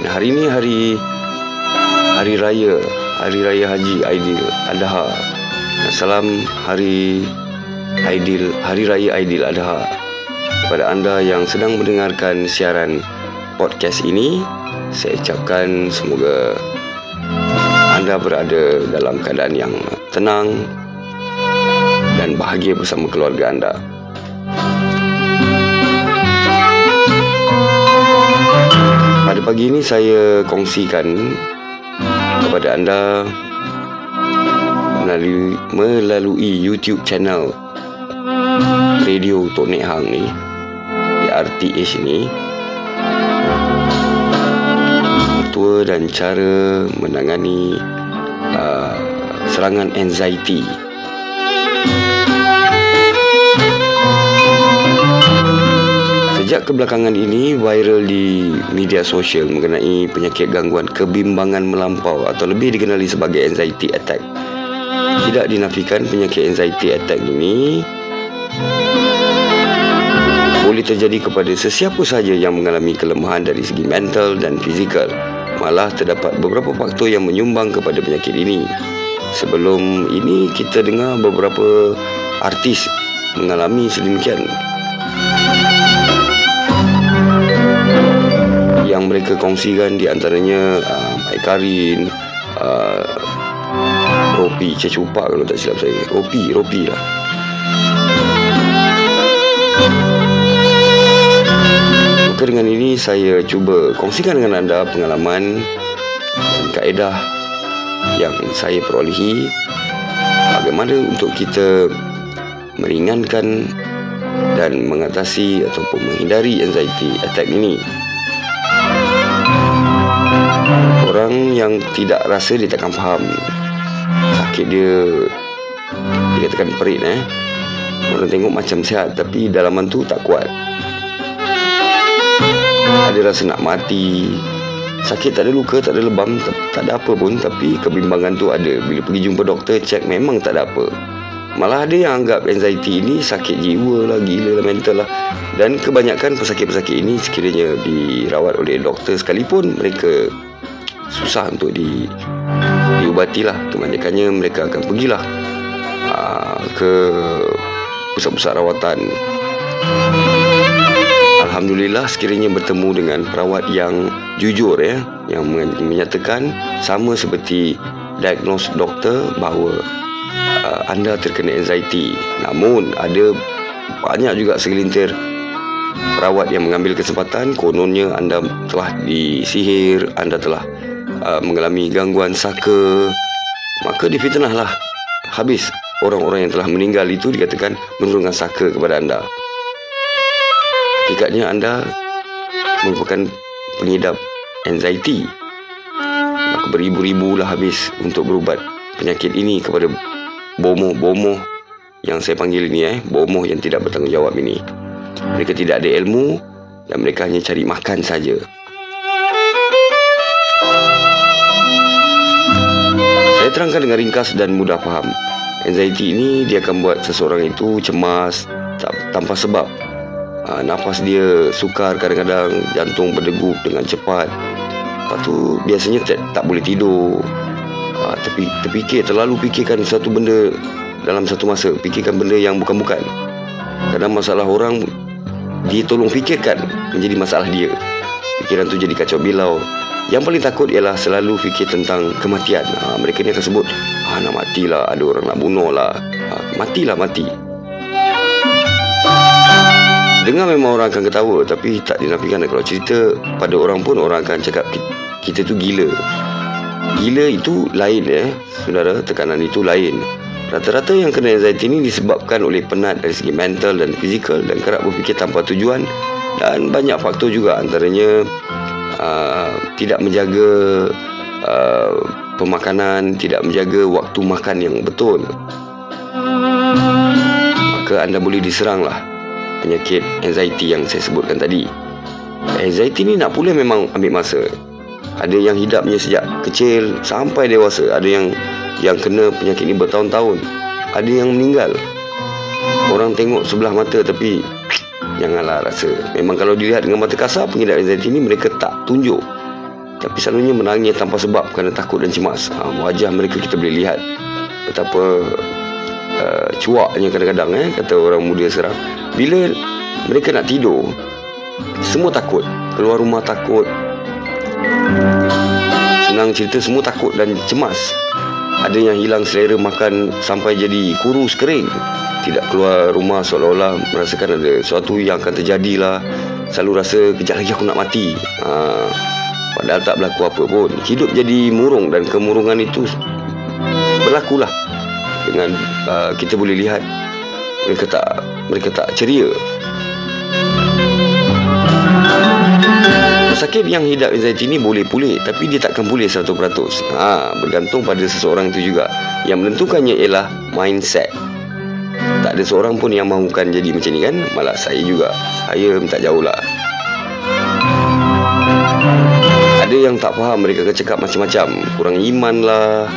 Amin. Hari ini hari hari raya, hari raya Haji Aidil Adha. Salam hari Aidil, hari raya Aidil Adha. Kepada anda yang sedang mendengarkan siaran podcast ini, saya ucapkan semoga anda berada dalam keadaan yang tenang dan bahagia bersama keluarga anda. Pada pagi ini saya kongsikan kepada anda melalui, melalui YouTube channel Radio Tok Nek Hang ni di RTH ni. Tua dan cara menangani uh, serangan anxiety Sejak kebelakangan ini viral di media sosial mengenai penyakit gangguan kebimbangan melampau atau lebih dikenali sebagai anxiety attack. Tidak dinafikan penyakit anxiety attack ini boleh terjadi kepada sesiapa sahaja yang mengalami kelemahan dari segi mental dan fizikal. Malah terdapat beberapa faktor yang menyumbang kepada penyakit ini. Sebelum ini kita dengar beberapa artis mengalami sedemikian yang mereka kongsikan di antaranya uh, Mike Karin, uh, Ropi Cecupak kalau tak silap saya. Ropi, Ropi lah. Maka dengan ini saya cuba kongsikan dengan anda pengalaman dan kaedah yang saya perolehi bagaimana untuk kita meringankan dan mengatasi ataupun menghindari anxiety attack ini. Tidak rasa dia takkan faham. Sakit dia Dia katakan perit eh. Orang tengok macam sihat Tapi dalaman tu tak kuat. Ada rasa nak mati. Sakit tak ada luka Tak ada lebam Tak, tak ada apa pun Tapi kebimbangan tu ada. Bila pergi jumpa doktor Cek memang tak ada apa. Malah ada yang anggap anxiety ini Sakit jiwa lah Gila lah mental lah. Dan kebanyakan pesakit-pesakit ini Sekiranya dirawat oleh doktor sekalipun Mereka susah untuk di diubati lah kebanyakannya mereka akan pergilah aa, ke pusat-pusat rawatan. Alhamdulillah sekiranya bertemu dengan perawat yang jujur ya yang menyatakan sama seperti diagnose doktor bahawa aa, anda terkena anxiety. Namun ada banyak juga segelintir perawat yang mengambil kesempatan. Kononnya anda telah disihir anda telah uh, mengalami gangguan saka maka difitnahlah. Habis orang-orang yang telah meninggal itu dikatakan menurunkan saka kepada anda. Hakikatnya anda merupakan pengidap anxiety. Maka beribu-ribu lah habis untuk berubat penyakit ini kepada bomoh-bomoh yang saya panggil ini eh bomoh yang tidak bertanggungjawab ini. Mereka tidak ada ilmu dan mereka hanya cari makan saja Saya terangkan dengan ringkas dan mudah faham. Anxiety ini dia akan buat seseorang itu cemas tak, tanpa sebab. Ha, nafas dia sukar kadang-kadang, jantung berdegup dengan cepat. Lepas tu biasanya tak, tak boleh tidur. Ha, tapi terfikir, terlalu fikirkan satu benda dalam satu masa. Fikirkan benda yang bukan-bukan. Kadang masalah orang dia tolong fikirkan menjadi masalah dia. Fikiran tu jadi kacau bilau. Yang paling takut ialah selalu fikir tentang kematian. Ha, mereka ni akan sebut, ha, nak matilah, ada orang nak bunuh lah. Ha, matilah, mati. Dengar memang orang akan ketawa tapi tak dinafikan kalau cerita pada orang pun orang akan cakap kita tu gila. Gila itu lain ya, saudara, tekanan itu lain. Rata-rata yang kena anxiety ini disebabkan oleh penat dari segi mental dan fizikal dan kerap berfikir tanpa tujuan dan banyak faktor juga antaranya uh, tidak menjaga uh, pemakanan, tidak menjaga waktu makan yang betul. Maka anda boleh diseranglah penyakit anxiety yang saya sebutkan tadi. Anxiety ni nak pulih memang ambil masa. Ada yang hidapnya sejak kecil sampai dewasa, ada yang yang kena penyakit ni bertahun-tahun. Ada yang meninggal. Orang tengok sebelah mata tapi Janganlah rasa. Memang kalau dilihat dengan mata kasar Pengidap anxiety ni mereka tak tunjuk. Tapi selalunya menangis tanpa sebab Kerana takut dan cemas. Ha, Wajah mereka kita boleh lihat Betapa uh, Cuaknya kadang-kadang eh, Kata orang muda sekarang. Bila mereka nak tidur Semua takut. Keluar rumah takut. Senang cerita semua takut dan cemas Ada yang hilang selera makan Sampai jadi kurus kering. Tidak keluar rumah seolah-olah Merasakan ada sesuatu yang akan terjadi lah Selalu rasa kejap lagi aku nak mati. Ha, Padahal tak berlaku apa pun. Hidup jadi murung dan kemurungan itu Berlakulah. Dengan uh, kita boleh lihat Mereka tak mereka tak ceria Pesakit yang hidap anxiety ni boleh pulih Tapi dia takkan pulih 100% ha, Bergantung pada seseorang itu juga. Yang menentukannya ialah mindset. Tak ada seorang pun yang mahukan jadi macam ni kan? Malah saya juga. Saya minta jauh lah. Ada yang tak faham mereka akan cakap macam-macam. Kurang iman lah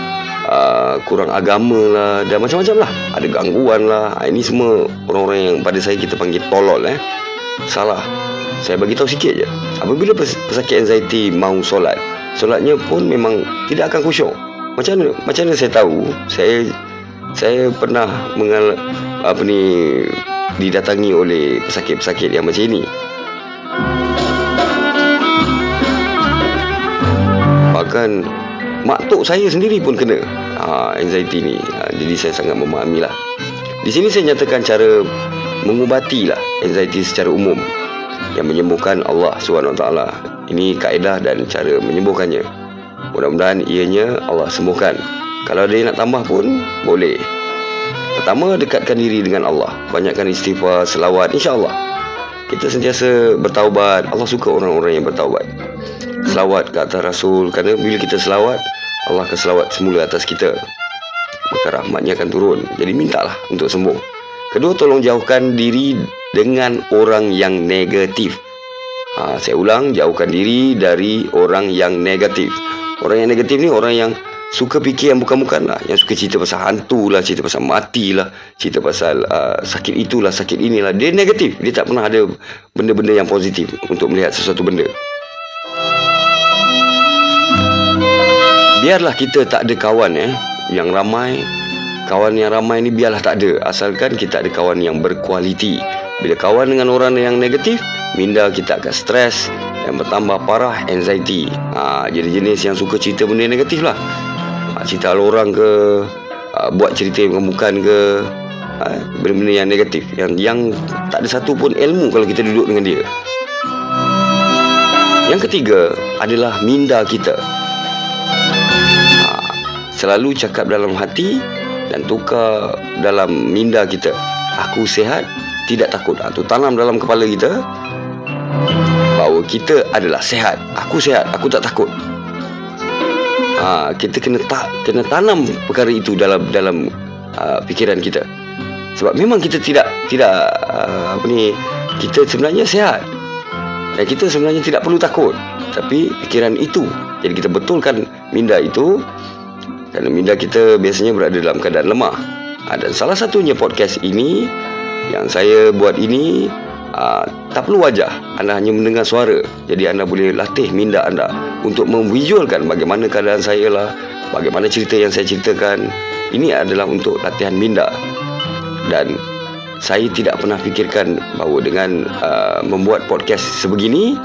uh, Kurang agama lah Dan macam-macam lah. Ada gangguan lah. Ha, Ini semua orang-orang yang pada saya kita panggil tolol eh. Salah saya bagi tahu sikit je. Apabila pesakit anxiety mahu solat, solatnya pun memang tidak akan khusyuk. Macam mana? Macam mana saya tahu? Saya saya pernah mengal apa ni didatangi oleh pesakit-pesakit yang macam ini. Bahkan mak tok saya sendiri pun kena ha, anxiety ni. Ha, jadi saya sangat memahami lah. Di sini saya nyatakan cara mengubati lah anxiety secara umum yang menyembuhkan Allah SWT. Ini kaedah dan cara menyembuhkannya. Mudah-mudahan ianya Allah sembuhkan. Kalau dia nak tambah pun, boleh. Pertama, dekatkan diri dengan Allah. Banyakkan istighfar, selawat, insyaAllah. Kita sentiasa bertaubat. Allah suka orang-orang yang bertaubat. Selawat ke atas Rasul. Kerana bila kita selawat, Allah akan selawat semula atas kita. Maka rahmatnya akan turun. Jadi mintalah untuk sembuh. Kedua, tolong jauhkan diri dengan orang yang negatif. Ha, saya ulang, jauhkan diri dari orang yang negatif. Orang yang negatif ni orang yang suka fikir yang bukan-bukan lah. Yang suka cerita pasal hantu lah, cerita pasal mati lah, cerita pasal uh, sakit itulah, sakit inilah. Dia negatif. Dia tak pernah ada benda-benda yang positif untuk melihat sesuatu benda. Biarlah kita tak ada kawan eh, yang ramai. Kawan yang ramai ni biarlah tak ada. Asalkan kita ada kawan yang berkualiti. Bila kawan dengan orang yang negatif, minda kita akan stres dan bertambah parah anxiety. Ha, jadi jenis yang suka cerita benda negatif lah. Ha, cerita orang ke, ha, buat cerita yang bukan ke, ha, benda-benda yang negatif. Yang yang tak ada satu pun ilmu kalau kita duduk dengan dia. Yang ketiga adalah minda kita. Ha, selalu cakap dalam hati dan tukar dalam minda kita. Aku sihat, tidak takut. Ha, tu tanam dalam kepala kita bahawa kita adalah sehat. Aku sehat, aku tak takut. Ha, kita kena tak kena tanam perkara itu dalam dalam uh, fikiran kita. Sebab memang kita tidak tidak uh, apa ni kita sebenarnya sehat. Dan kita sebenarnya tidak perlu takut. Tapi fikiran itu. Jadi kita betulkan minda itu kerana minda kita biasanya berada dalam keadaan lemah. Ha, dan salah satunya podcast ini yang saya buat ini uh, tak perlu wajah. Anda hanya mendengar suara. Jadi anda boleh latih minda anda untuk memvisualkan bagaimana keadaan saya lah bagaimana cerita yang saya ceritakan. Ini adalah untuk latihan minda. Dan saya tidak pernah fikirkan bahawa dengan uh, membuat podcast sebegini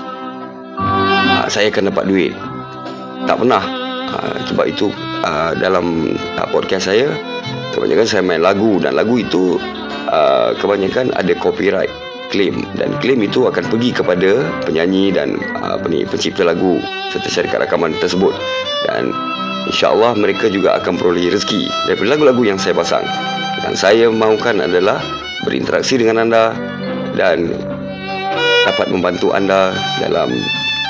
uh, saya akan dapat duit. Tak pernah. Uh, sebab itu uh, dalam uh, podcast saya kebanyakan saya main lagu dan lagu itu uh, kebanyakan ada copyright claim dan claim itu akan pergi kepada penyanyi dan apa ni pencipta lagu serta syarikat rakaman tersebut. Dan insyaallah mereka juga akan peroleh rezeki daripada lagu-lagu yang saya pasang. Dan saya mahukan adalah berinteraksi dengan anda dan dapat membantu anda dalam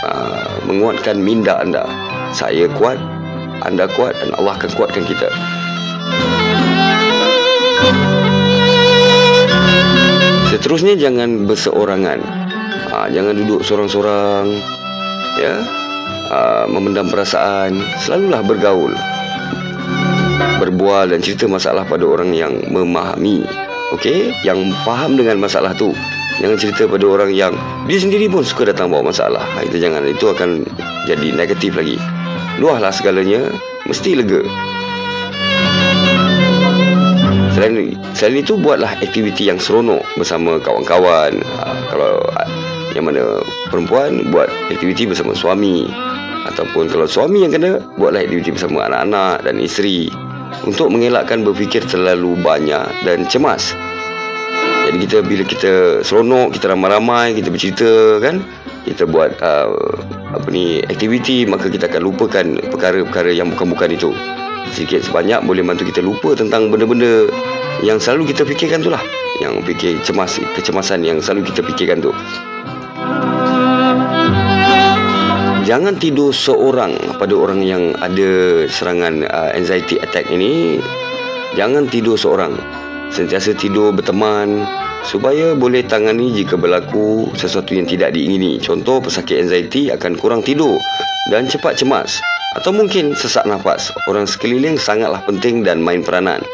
uh, menguatkan minda anda. Saya kuat anda kuat dan Allah akan kuatkan kita Seterusnya jangan berseorangan. Ha, jangan duduk seorang-seorang. Ya. Ha, memendam perasaan. Selalulah bergaul. Berbual dan cerita masalah pada orang yang memahami. okey yang faham dengan masalah tu jangan cerita pada orang yang dia sendiri pun suka datang bawa masalah ha, itu jangan itu akan jadi negatif lagi luahlah segalanya. Mesti lega. Selain selain itu buatlah aktiviti yang seronok bersama kawan-kawan. Ha, kalau yang mana perempuan buat aktiviti bersama suami. Ataupun kalau suami yang kena buatlah aktiviti bersama anak-anak dan isteri. Untuk mengelakkan berfikir terlalu banyak dan cemas. Jadi kita bila kita seronok, kita ramai-ramai, kita bercerita kan, kita buat uh, apa ni aktiviti maka kita akan lupakan perkara-perkara yang bukan-bukan itu. Sedikit sebanyak boleh bantu kita lupa tentang benda-benda yang selalu kita fikirkan tu lah. Yang fikir cemas, kecemasan yang selalu kita fikirkan tu. Jangan tidur seorang pada orang yang ada serangan uh, anxiety attack ini. Jangan tidur seorang. Sentiasa tidur berteman supaya boleh tangani jika berlaku sesuatu yang tidak diingini. Contoh pesakit anxiety akan kurang tidur dan cepat cemas atau mungkin sesak nafas. Orang sekeliling sangatlah penting dan main peranan.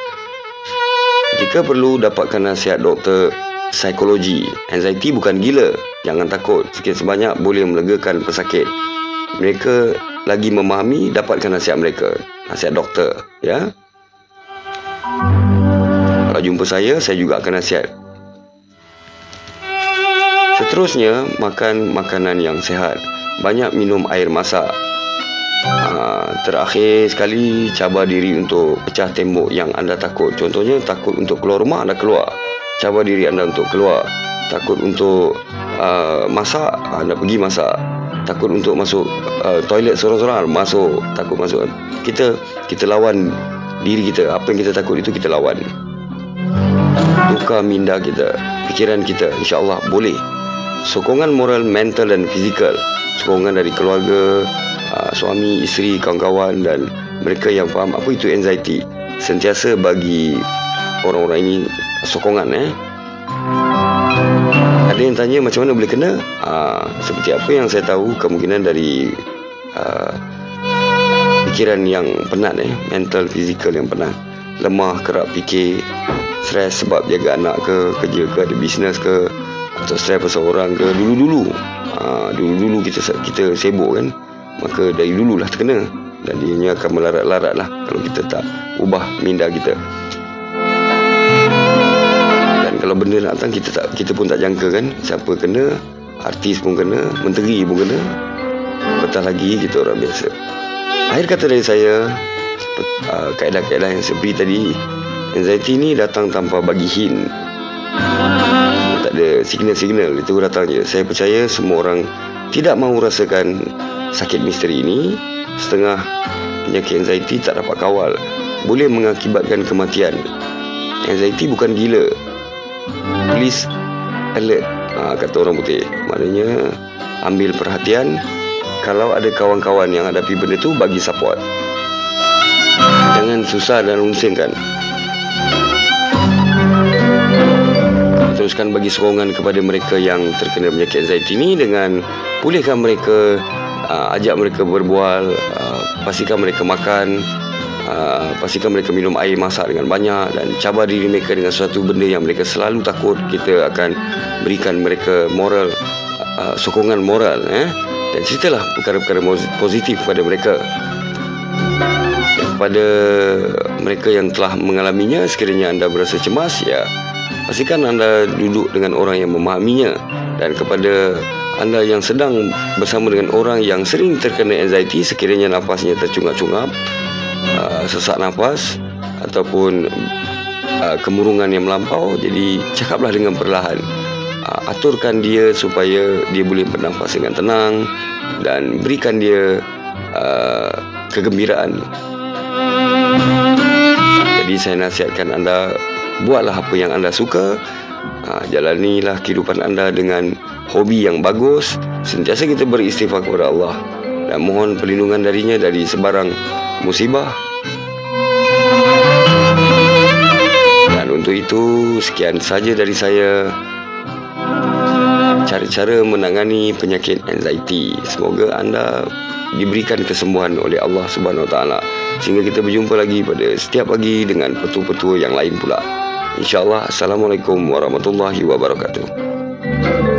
Jika perlu dapatkan nasihat doktor psikologi. Anxiety bukan gila. Jangan takut. Sikit sebanyak boleh melegakan pesakit mereka lagi memahami dapatkan nasihat mereka nasihat doktor ya jumpa saya saya juga akan nasihat. Seterusnya makan makanan yang sehat. Banyak minum air masak. Ha, terakhir sekali cabar diri untuk pecah tembok yang anda takut. Contohnya takut untuk keluar rumah anda keluar. Cabar diri anda untuk keluar. Takut untuk uh, masak anda pergi masak. Takut untuk masuk uh, toilet seorang-seorang masuk. Takut masuk. Kita kita lawan diri kita. Apa yang kita takut itu kita lawan duka minda kita fikiran kita insyaallah boleh. Sokongan moral mental dan fizikal. Sokongan dari keluarga uh, suami isteri kawan-kawan dan mereka yang faham apa itu anxiety. Sentiasa bagi orang-orang ini sokongan eh. Ada yang tanya macam mana boleh kena? Uh, seperti apa yang saya tahu kemungkinan dari uh, fikiran yang penat eh. Mental fizikal yang penat lemah kerap fikir stres sebab jaga anak ke kerja ke ada bisnes ke atau stres pasal orang ke. Dulu-dulu uh, dulu-dulu kita kita sibuk kan maka dari dululah terkena. Dan dia akan melarat-larat lah kalau kita tak ubah minda kita. Kalau benda nak datang kita tak kita pun tak jangka kan siapa kena artis pun kena menteri pun kena. Petah lagi kita orang biasa. Akhir kata dari saya uh, kaedah-kaedah yang seperti tadi. Anxiety ni datang tanpa bagi hint. Tak ada signal-signal itu datang je. Saya percaya semua orang tidak mahu rasakan sakit misteri ini. Setengah penyakit anxiety tak dapat kawal. Boleh mengakibatkan kematian. Anxiety bukan gila. Please alert ha, kata orang putih. Maknanya ambil perhatian. Kalau ada kawan-kawan yang hadapi benda tu bagi support jangan susah dan rungsingkan. Teruskan bagi sokongan kepada mereka yang terkena penyakit anxiety ini dengan pulihkan mereka uh, ajak mereka berbual uh, pastikan mereka makan uh, pastikan mereka minum air masak dengan banyak dan cabar diri mereka dengan sesuatu benda yang mereka selalu takut kita akan berikan mereka moral uh, sokongan moral eh. Dan ceritalah perkara-perkara positif kepada mereka kepada mereka yang telah mengalaminya. Sekiranya anda berasa cemas ya pastikan anda duduk dengan orang yang memahaminya. Dan kepada anda yang sedang bersama dengan orang yang sering terkena anxiety sekiranya nafasnya tercungap-cungap Uh, sesak nafas ataupun uh, kemurungan yang melampau jadi cakaplah dengan perlahan. Uh, aturkan dia supaya dia boleh bernafas dengan tenang dan berikan dia kegembiraan jadi saya nasihatkan anda buatlah apa yang anda suka uh, jalanilah kehidupan anda dengan hobi yang bagus sentiasa kita beristighfar kepada Allah dan mohon perlindungan darinya dari sebarang musibah. Dan untuk itu, sekian saja dari saya. Cara-cara menangani penyakit anxiety. Semoga anda diberikan kesembuhan oleh Allah Subhanahu Wa Taala. Sehingga kita berjumpa lagi pada setiap pagi dengan petua-petua yang lain pula. InsyaAllah Assalamualaikum warahmatullahi wabarakatuh